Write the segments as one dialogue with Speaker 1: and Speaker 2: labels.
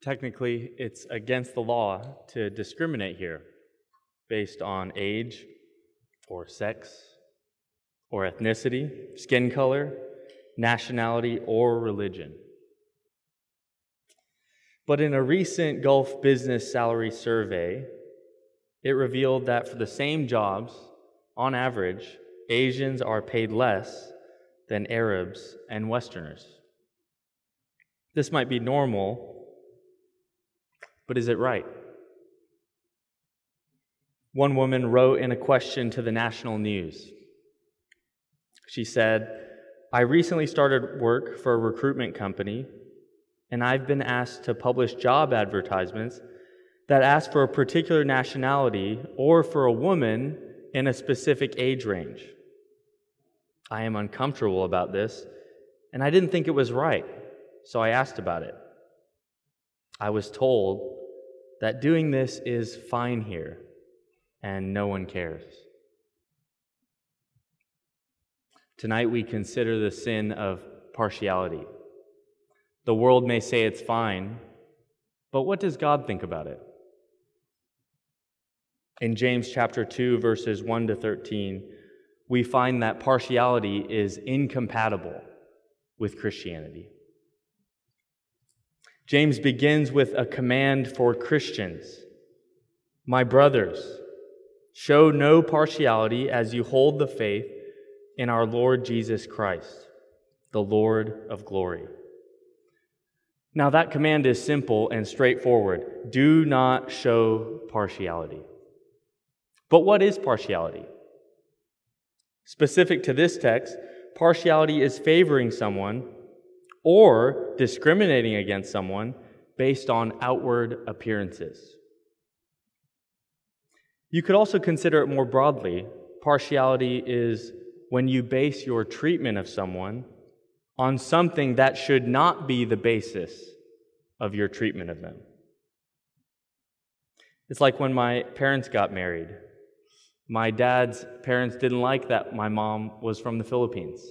Speaker 1: Technically, it's against the law to discriminate here based on age or sex or ethnicity, skin color, nationality, or religion. But in a recent Gulf Business Salary Survey, it revealed that for the same jobs, on average, Asians are paid less than Arabs and Westerners. This might be normal, but is it right? One woman wrote in a question to the national news. She said, I recently started work for a recruitment company, and I've been asked to publish job advertisements that ask for a particular nationality or for a woman in a specific age range. I am uncomfortable about this, and I didn't think it was right, so I asked about it. I was told that doing this is fine here, and no one cares. Tonight we consider the sin of partiality. The world may say it's fine, but what does God think about it? In James chapter 2 verses 1 to 13, we find that partiality is incompatible with Christianity. James begins with a command for Christians My brothers, show no partiality as you hold the faith in our Lord Jesus Christ, the Lord of glory. Now, that command is simple and straightforward do not show partiality. But what is partiality? Specific to this text, partiality is favoring someone or discriminating against someone based on outward appearances. You could also consider it more broadly. Partiality is when you base your treatment of someone on something that should not be the basis of your treatment of them. It's like when my parents got married. My dad's parents didn't like that my mom was from the Philippines.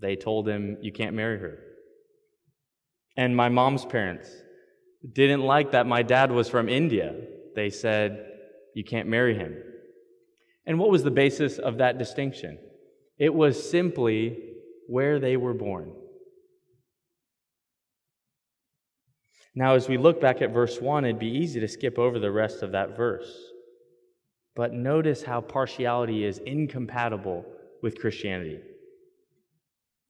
Speaker 1: They told him, You can't marry her. And my mom's parents didn't like that my dad was from India. They said, You can't marry him. And what was the basis of that distinction? It was simply where they were born. Now, as we look back at verse 1, it'd be easy to skip over the rest of that verse. But notice how partiality is incompatible with Christianity.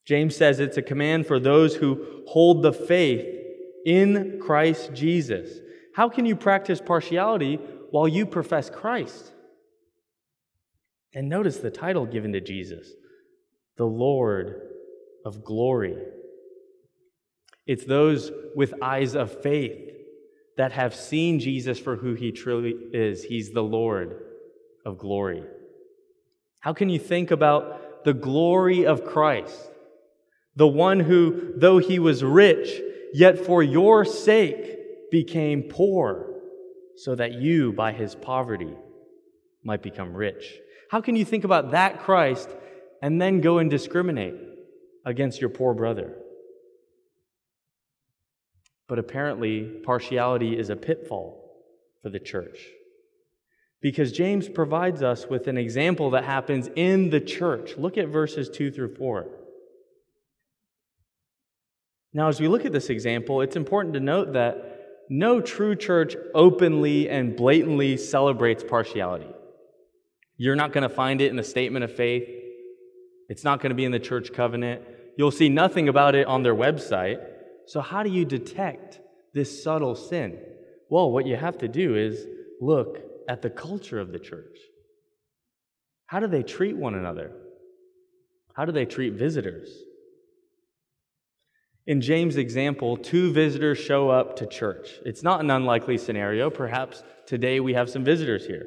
Speaker 1: James says it's a command for those who hold the faith in Christ Jesus. How can you practice partiality while you profess Christ? And notice the title given to Jesus the Lord of glory. It's those with eyes of faith that have seen Jesus for who he truly is. He's the Lord of glory. How can you think about the glory of Christ, the one who, though he was rich, yet for your sake became poor, so that you, by his poverty, might become rich? How can you think about that Christ and then go and discriminate against your poor brother? But apparently, partiality is a pitfall for the church because James provides us with an example that happens in the church. Look at verses 2 through 4. Now, as we look at this example, it's important to note that no true church openly and blatantly celebrates partiality. You're not going to find it in the statement of faith, it's not going to be in the church covenant. You'll see nothing about it on their website. So, how do you detect this subtle sin? Well, what you have to do is look at the culture of the church. How do they treat one another? How do they treat visitors? In James' example, two visitors show up to church. It's not an unlikely scenario. Perhaps today we have some visitors here.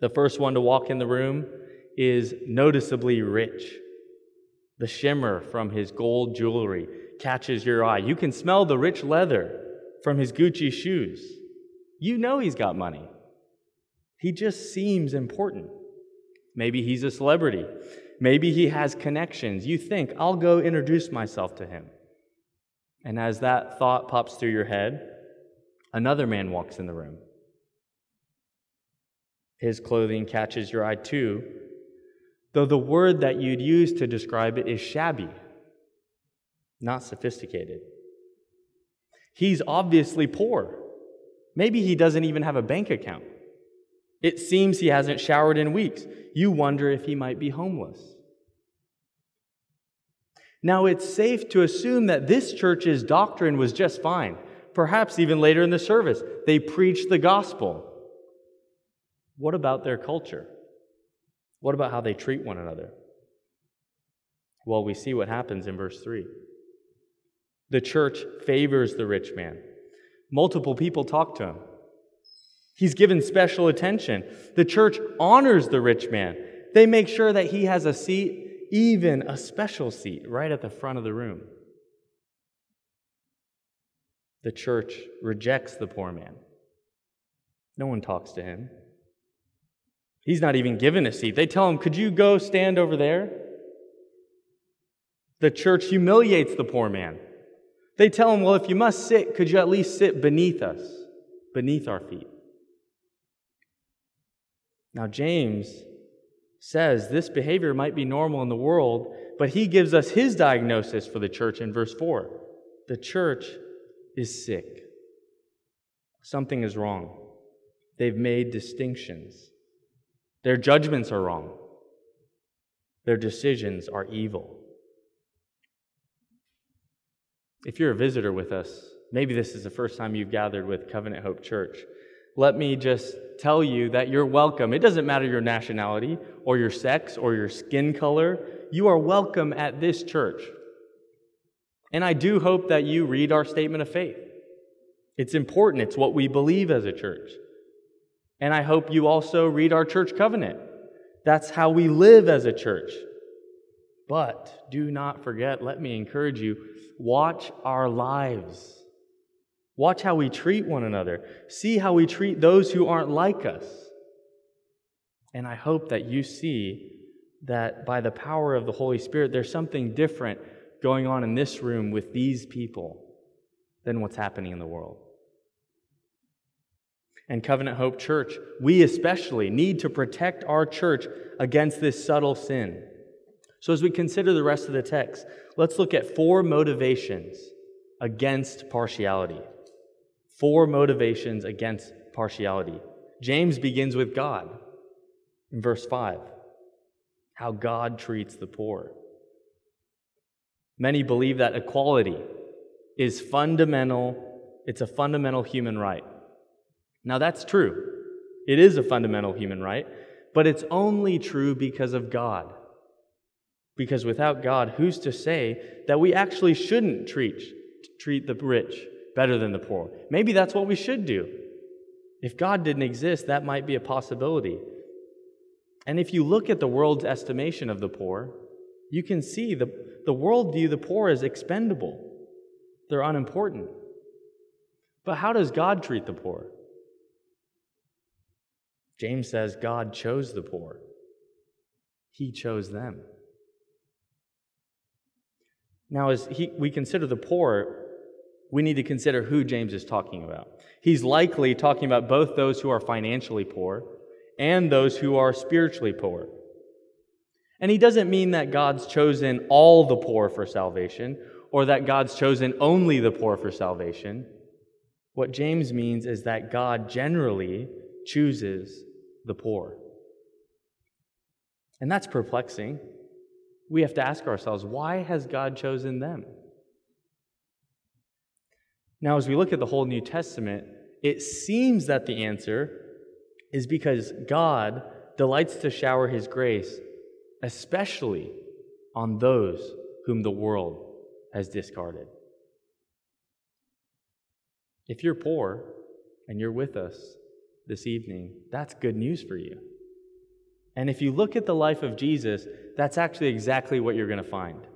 Speaker 1: The first one to walk in the room is noticeably rich. The shimmer from his gold jewelry catches your eye. You can smell the rich leather from his Gucci shoes. You know he's got money. He just seems important. Maybe he's a celebrity. Maybe he has connections. You think, I'll go introduce myself to him. And as that thought pops through your head, another man walks in the room. His clothing catches your eye too, though the word that you'd use to describe it is shabby, not sophisticated. He's obviously poor. Maybe he doesn't even have a bank account. It seems he hasn't showered in weeks. You wonder if he might be homeless. Now, it's safe to assume that this church's doctrine was just fine. Perhaps even later in the service, they preached the gospel. What about their culture? What about how they treat one another? Well, we see what happens in verse 3. The church favors the rich man. Multiple people talk to him. He's given special attention. The church honors the rich man. They make sure that he has a seat even a special seat right at the front of the room. The church rejects the poor man. No one talks to him. He's not even given a seat. They tell him, Could you go stand over there? The church humiliates the poor man. They tell him, Well, if you must sit, could you at least sit beneath us, beneath our feet? Now, James says this behavior might be normal in the world, but he gives us his diagnosis for the church in verse 4. The church is sick. Something is wrong. They've made distinctions. Their judgments are wrong. Their decisions are evil. If you're a visitor with us, maybe this is the first time you've gathered with Covenant Hope Church let me just tell you that you're welcome. It doesn't matter your nationality or your sex or your skin color. You are welcome at this church. And I do hope that you read our statement of faith. It's important, it's what we believe as a church. And I hope you also read our church covenant. That's how we live as a church. But do not forget, let me encourage you, watch our lives. Watch how we treat one another. See how we treat those who aren't like us. And I hope that you see that by the power of the Holy Spirit, there's something different going on in this room with these people than what's happening in the world. And Covenant Hope Church, we especially need to protect our church against this subtle sin. So, as we consider the rest of the text, let's look at four motivations against partiality. Four motivations against partiality. James begins with God in verse 5 how God treats the poor. Many believe that equality is fundamental, it's a fundamental human right. Now, that's true. It is a fundamental human right, but it's only true because of God. Because without God, who's to say that we actually shouldn't treat, treat the rich better than the poor. Maybe that's what we should do. If God didn't exist, that might be a possibility. And if you look at the world's estimation of the poor, you can see the, the world view the poor as expendable. They're unimportant. But how does God treat the poor? James says God chose the poor, He chose them. Now, as he, we consider the poor, we need to consider who James is talking about. He's likely talking about both those who are financially poor and those who are spiritually poor. And he doesn't mean that God's chosen all the poor for salvation or that God's chosen only the poor for salvation. What James means is that God generally chooses the poor. And that's perplexing. We have to ask ourselves why has God chosen them? Now, as we look at the whole New Testament, it seems that the answer is because God delights to shower his grace, especially on those whom the world has discarded. If you're poor and you're with us this evening, that's good news for you. And if you look at the life of Jesus, that's actually exactly what you're going to find.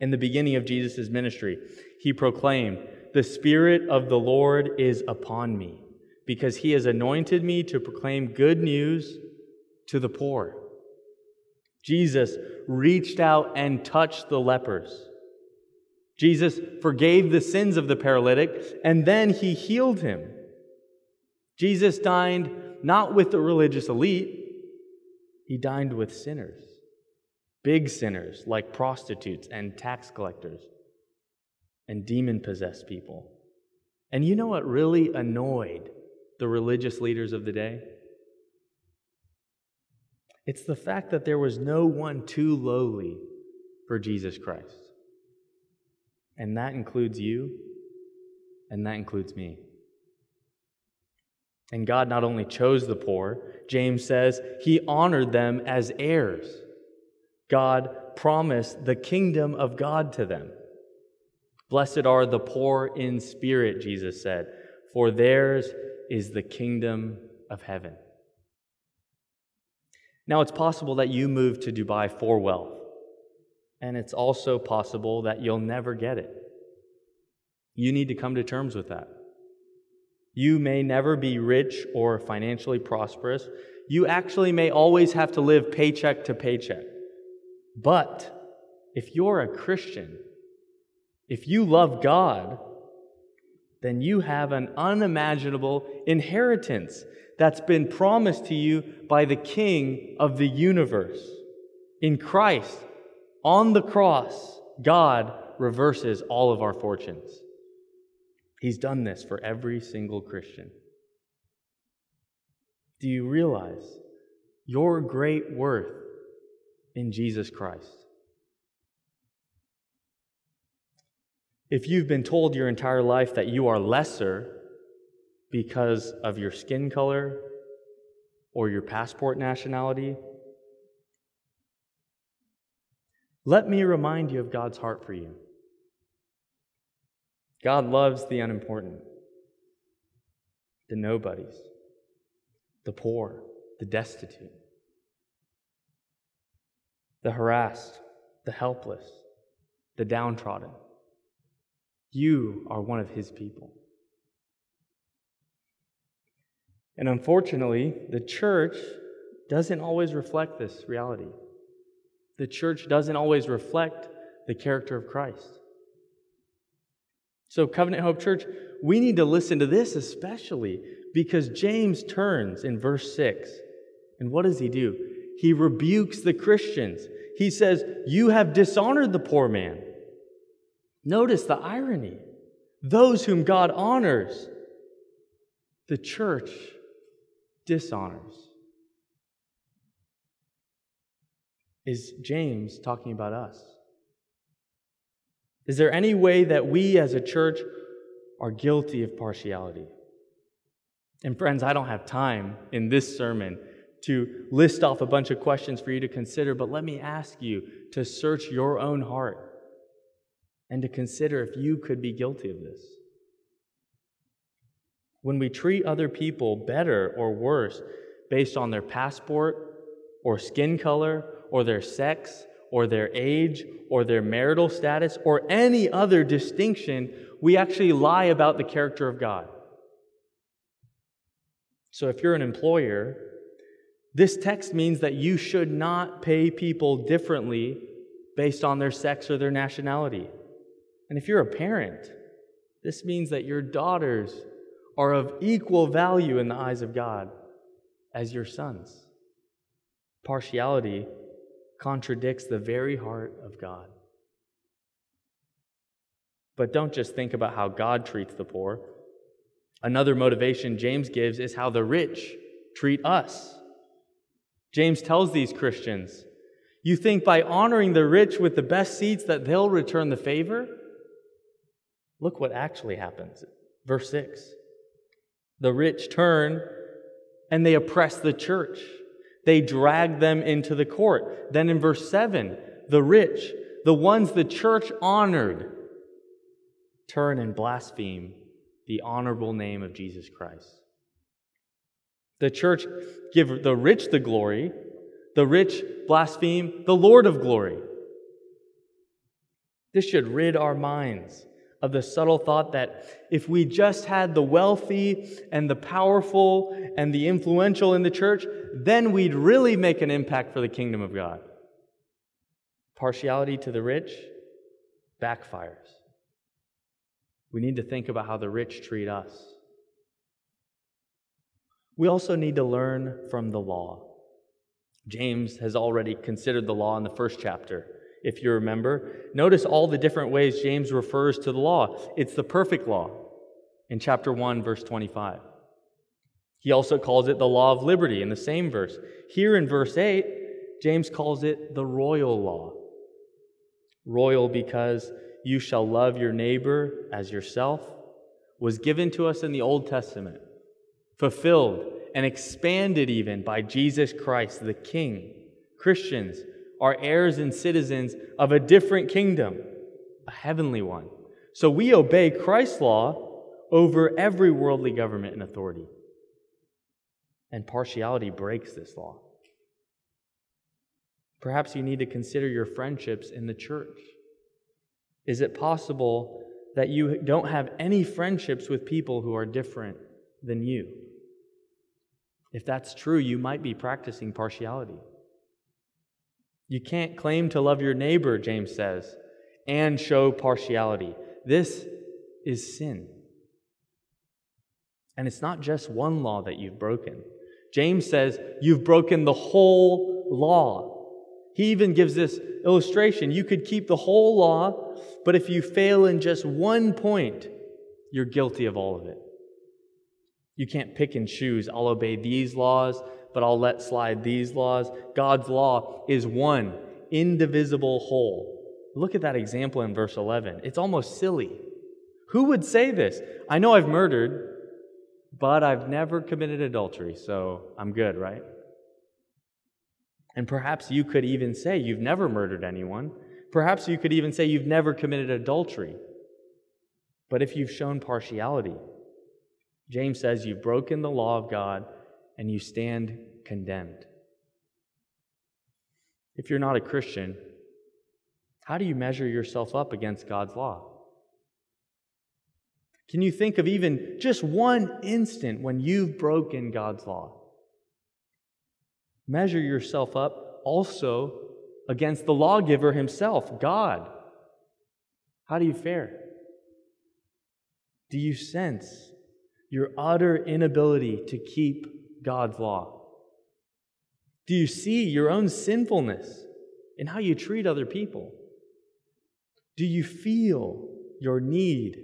Speaker 1: In the beginning of Jesus' ministry, he proclaimed, the Spirit of the Lord is upon me, because he has anointed me to proclaim good news to the poor. Jesus reached out and touched the lepers. Jesus forgave the sins of the paralytic, and then he healed him. Jesus dined not with the religious elite, he dined with sinners, big sinners like prostitutes and tax collectors and demon possessed people. And you know what really annoyed the religious leaders of the day? It's the fact that there was no one too lowly for Jesus Christ. And that includes you, and that includes me. And God not only chose the poor, James says, he honored them as heirs. God promised the kingdom of God to them. Blessed are the poor in spirit, Jesus said, for theirs is the kingdom of heaven. Now, it's possible that you moved to Dubai for wealth, and it's also possible that you'll never get it. You need to come to terms with that. You may never be rich or financially prosperous. You actually may always have to live paycheck to paycheck. But if you're a Christian, if you love God, then you have an unimaginable inheritance that's been promised to you by the King of the universe. In Christ, on the cross, God reverses all of our fortunes. He's done this for every single Christian. Do you realize your great worth in Jesus Christ? If you've been told your entire life that you are lesser because of your skin color or your passport nationality, let me remind you of God's heart for you. God loves the unimportant, the nobodies, the poor, the destitute, the harassed, the helpless, the downtrodden. You are one of his people. And unfortunately, the church doesn't always reflect this reality. The church doesn't always reflect the character of Christ. So, Covenant Hope Church, we need to listen to this especially because James turns in verse 6. And what does he do? He rebukes the Christians. He says, You have dishonored the poor man. Notice the irony. Those whom God honors, the church dishonors. Is James talking about us? Is there any way that we as a church are guilty of partiality? And friends, I don't have time in this sermon to list off a bunch of questions for you to consider, but let me ask you to search your own heart and to consider if you could be guilty of this. When we treat other people better or worse based on their passport or skin color or their sex or their age or their marital status or any other distinction, we actually lie about the character of God. So if you're an employer, this text means that you should not pay people differently based on their sex or their nationality. And if you're a parent, this means that your daughters are of equal value in the eyes of God as your sons. Partiality contradicts the very heart of God. But don't just think about how God treats the poor. Another motivation James gives is how the rich treat us. James tells these Christians, You think by honoring the rich with the best seats that they'll return the favor? Look what actually happens. Verse 6 The rich turn and they oppress the church they drag them into the court. Then in verse 7, the rich, the ones the church honored, turn and blaspheme the honorable name of Jesus Christ. The church give the rich the glory, the rich blaspheme the Lord of glory. This should rid our minds of the subtle thought that if we just had the wealthy and the powerful and the influential in the church, then we'd really make an impact for the kingdom of God. Partiality to the rich backfires. We need to think about how the rich treat us. We also need to learn from the law. James has already considered the law in the first chapter, if you remember. Notice all the different ways James refers to the law. It's the perfect law in chapter 1, verse 25. He also calls it the law of liberty in the same verse. Here in verse 8, James calls it the royal law. Royal because you shall love your neighbor as yourself was given to us in the Old Testament, fulfilled and expanded even by Jesus Christ, the King. Christians are heirs and citizens of a different kingdom, a heavenly one. So we obey Christ's law over every worldly government and authority. And partiality breaks this law. Perhaps you need to consider your friendships in the church. Is it possible that you don't have any friendships with people who are different than you? If that's true, you might be practicing partiality. You can't claim to love your neighbor, James says, and show partiality. This is sin. And it's not just one law that you've broken. James says you've broken the whole law. He even gives this illustration. You could keep the whole law, but if you fail in just one point, you're guilty of all of it. You can't pick and choose. I'll obey these laws, but I'll let slide these laws. God's law is one, indivisible whole. Look at that example in verse 11. It's almost silly. Who would say this? I know I've murdered, but I've never committed adultery, so I'm good, right? And perhaps you could even say you've never murdered anyone. Perhaps you could even say you've never committed adultery. But if you've shown partiality, James says you've broken the law of God and you stand condemned. If you're not a Christian, how do you measure yourself up against God's law? Can you think of even just one instant when you've broken God's law? Measure yourself up also against the lawgiver himself, God. How do you fare? Do you sense your utter inability to keep God's law? Do you see your own sinfulness in how you treat other people? Do you feel your need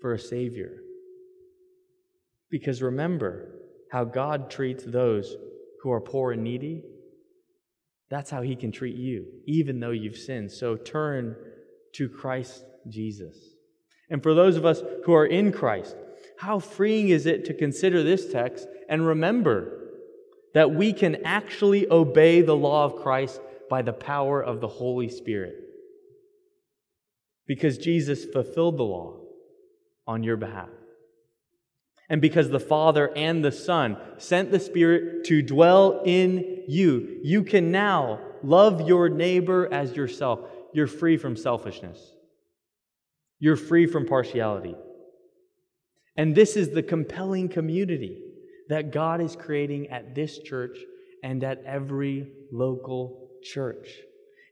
Speaker 1: for a Savior? Because remember how God treats those who are poor and needy. That's how He can treat you, even though you've sinned. So turn to Christ Jesus. And for those of us who are in Christ, how freeing is it to consider this text and remember that we can actually obey the law of Christ by the power of the Holy Spirit? Because Jesus fulfilled the law on your behalf. And because the Father and the Son sent the Spirit to dwell in you, you can now love your neighbor as yourself. You're free from selfishness, you're free from partiality. And this is the compelling community that God is creating at this church and at every local church.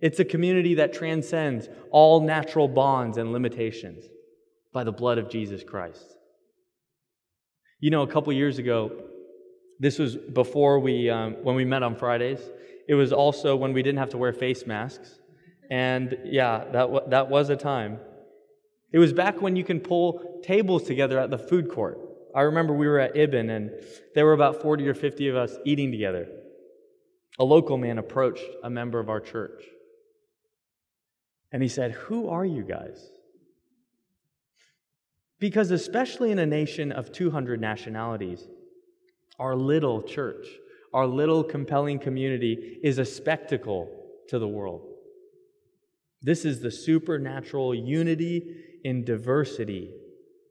Speaker 1: It's a community that transcends all natural bonds and limitations by the blood of Jesus Christ. You know, a couple years ago, this was before we, um, when we met on Fridays. It was also when we didn't have to wear face masks. And yeah, that, w- that was a time. It was back when you can pull tables together at the food court. I remember we were at Ibn and there were about 40 or 50 of us eating together. A local man approached a member of our church and he said, Who are you guys? Because, especially in a nation of 200 nationalities, our little church, our little compelling community is a spectacle to the world. This is the supernatural unity in diversity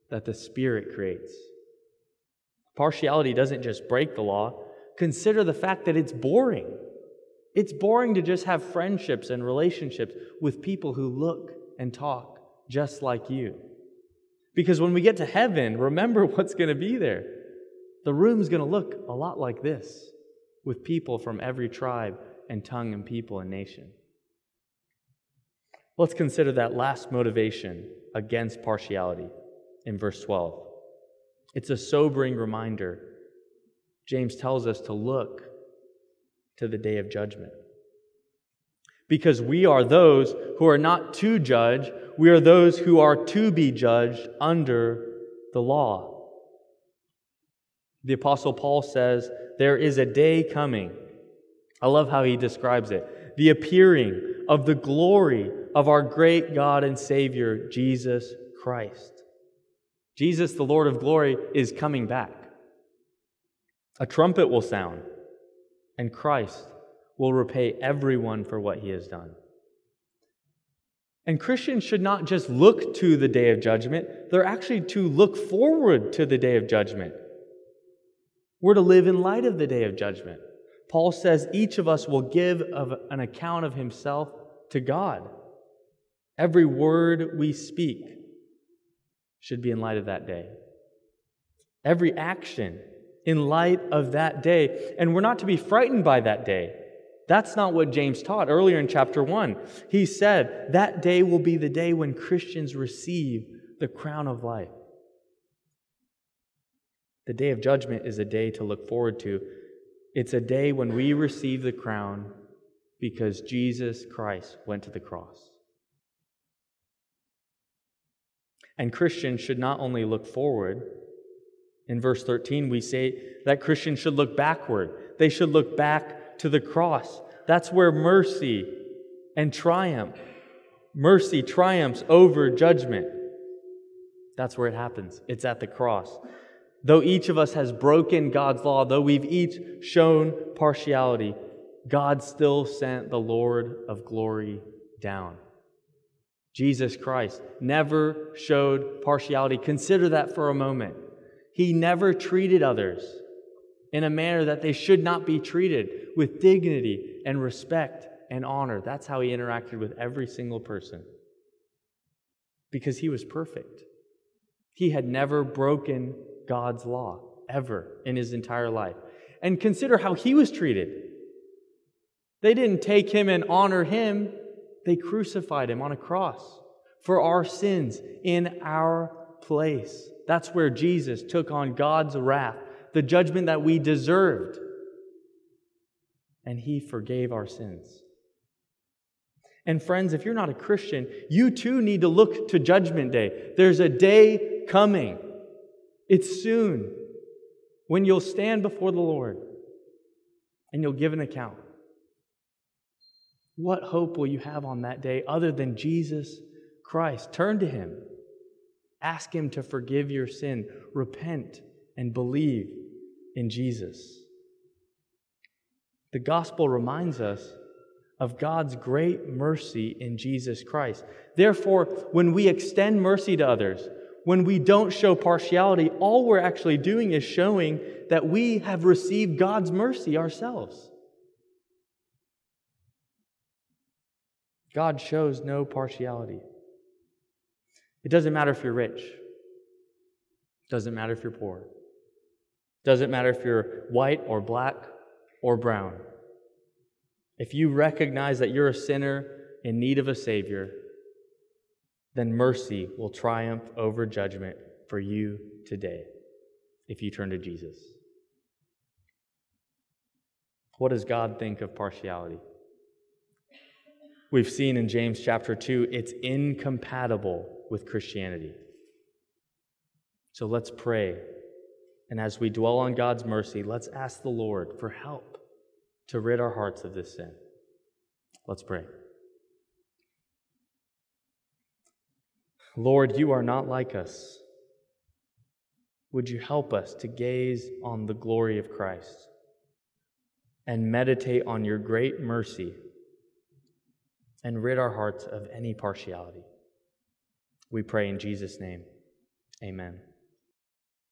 Speaker 1: that the Spirit creates. Partiality doesn't just break the law, consider the fact that it's boring. It's boring to just have friendships and relationships with people who look and talk just like you. Because when we get to heaven, remember what's going to be there. The room's going to look a lot like this, with people from every tribe and tongue and people and nation. Let's consider that last motivation against partiality. in verse 12. It's a sobering reminder. James tells us to look to the day of judgment. Because we are those who are not to judge, we are those who are to be judged under the law. The Apostle Paul says, There is a day coming. I love how he describes it the appearing of the glory of our great God and Savior, Jesus Christ. Jesus, the Lord of glory, is coming back. A trumpet will sound, and Christ will repay everyone for what he has done. And Christians should not just look to the day of judgment, they're actually to look forward to the day of judgment. We're to live in light of the day of judgment. Paul says each of us will give of an account of himself to God. Every word we speak should be in light of that day. Every action in light of that day. And we're not to be frightened by that day. That's not what James taught earlier in chapter 1. He said that day will be the day when Christians receive the crown of life. The day of judgment is a day to look forward to. It's a day when we receive the crown because Jesus Christ went to the cross. And Christians should not only look forward, in verse 13, we say that Christians should look backward. They should look back to the cross. That's where mercy and triumph, mercy triumphs over judgment. That's where it happens. It's at the cross. Though each of us has broken God's law, though we've each shown partiality, God still sent the Lord of glory down. Jesus Christ never showed partiality. Consider that for a moment. He never treated others in a manner that they should not be treated with dignity and respect and honor. That's how he interacted with every single person because he was perfect. He had never broken God's law ever in his entire life. And consider how he was treated. They didn't take him and honor him, they crucified him on a cross for our sins in our place. That's where Jesus took on God's wrath, the judgment that we deserved. And he forgave our sins. And friends, if you're not a Christian, you too need to look to Judgment Day. There's a day coming. It's soon when you'll stand before the Lord and you'll give an account. What hope will you have on that day other than Jesus Christ? Turn to Him. Ask Him to forgive your sin. Repent and believe in Jesus. The gospel reminds us of God's great mercy in Jesus Christ. Therefore, when we extend mercy to others, when we don't show partiality, all we're actually doing is showing that we have received God's mercy ourselves. God shows no partiality. It doesn't matter if you're rich. It doesn't matter if you're poor. It doesn't matter if you're white or black or brown. If you recognize that you're a sinner in need of a Savior, then mercy will triumph over judgment for you today if you turn to Jesus. What does God think of partiality? We've seen in James chapter 2, it's incompatible with Christianity. So let's pray. And as we dwell on God's mercy, let's ask the Lord for help to rid our hearts of this sin. Let's pray. Lord, you are not like us. Would you help us to gaze on the glory of Christ and meditate on your great mercy and rid our hearts of any partiality? We pray in Jesus' name. Amen.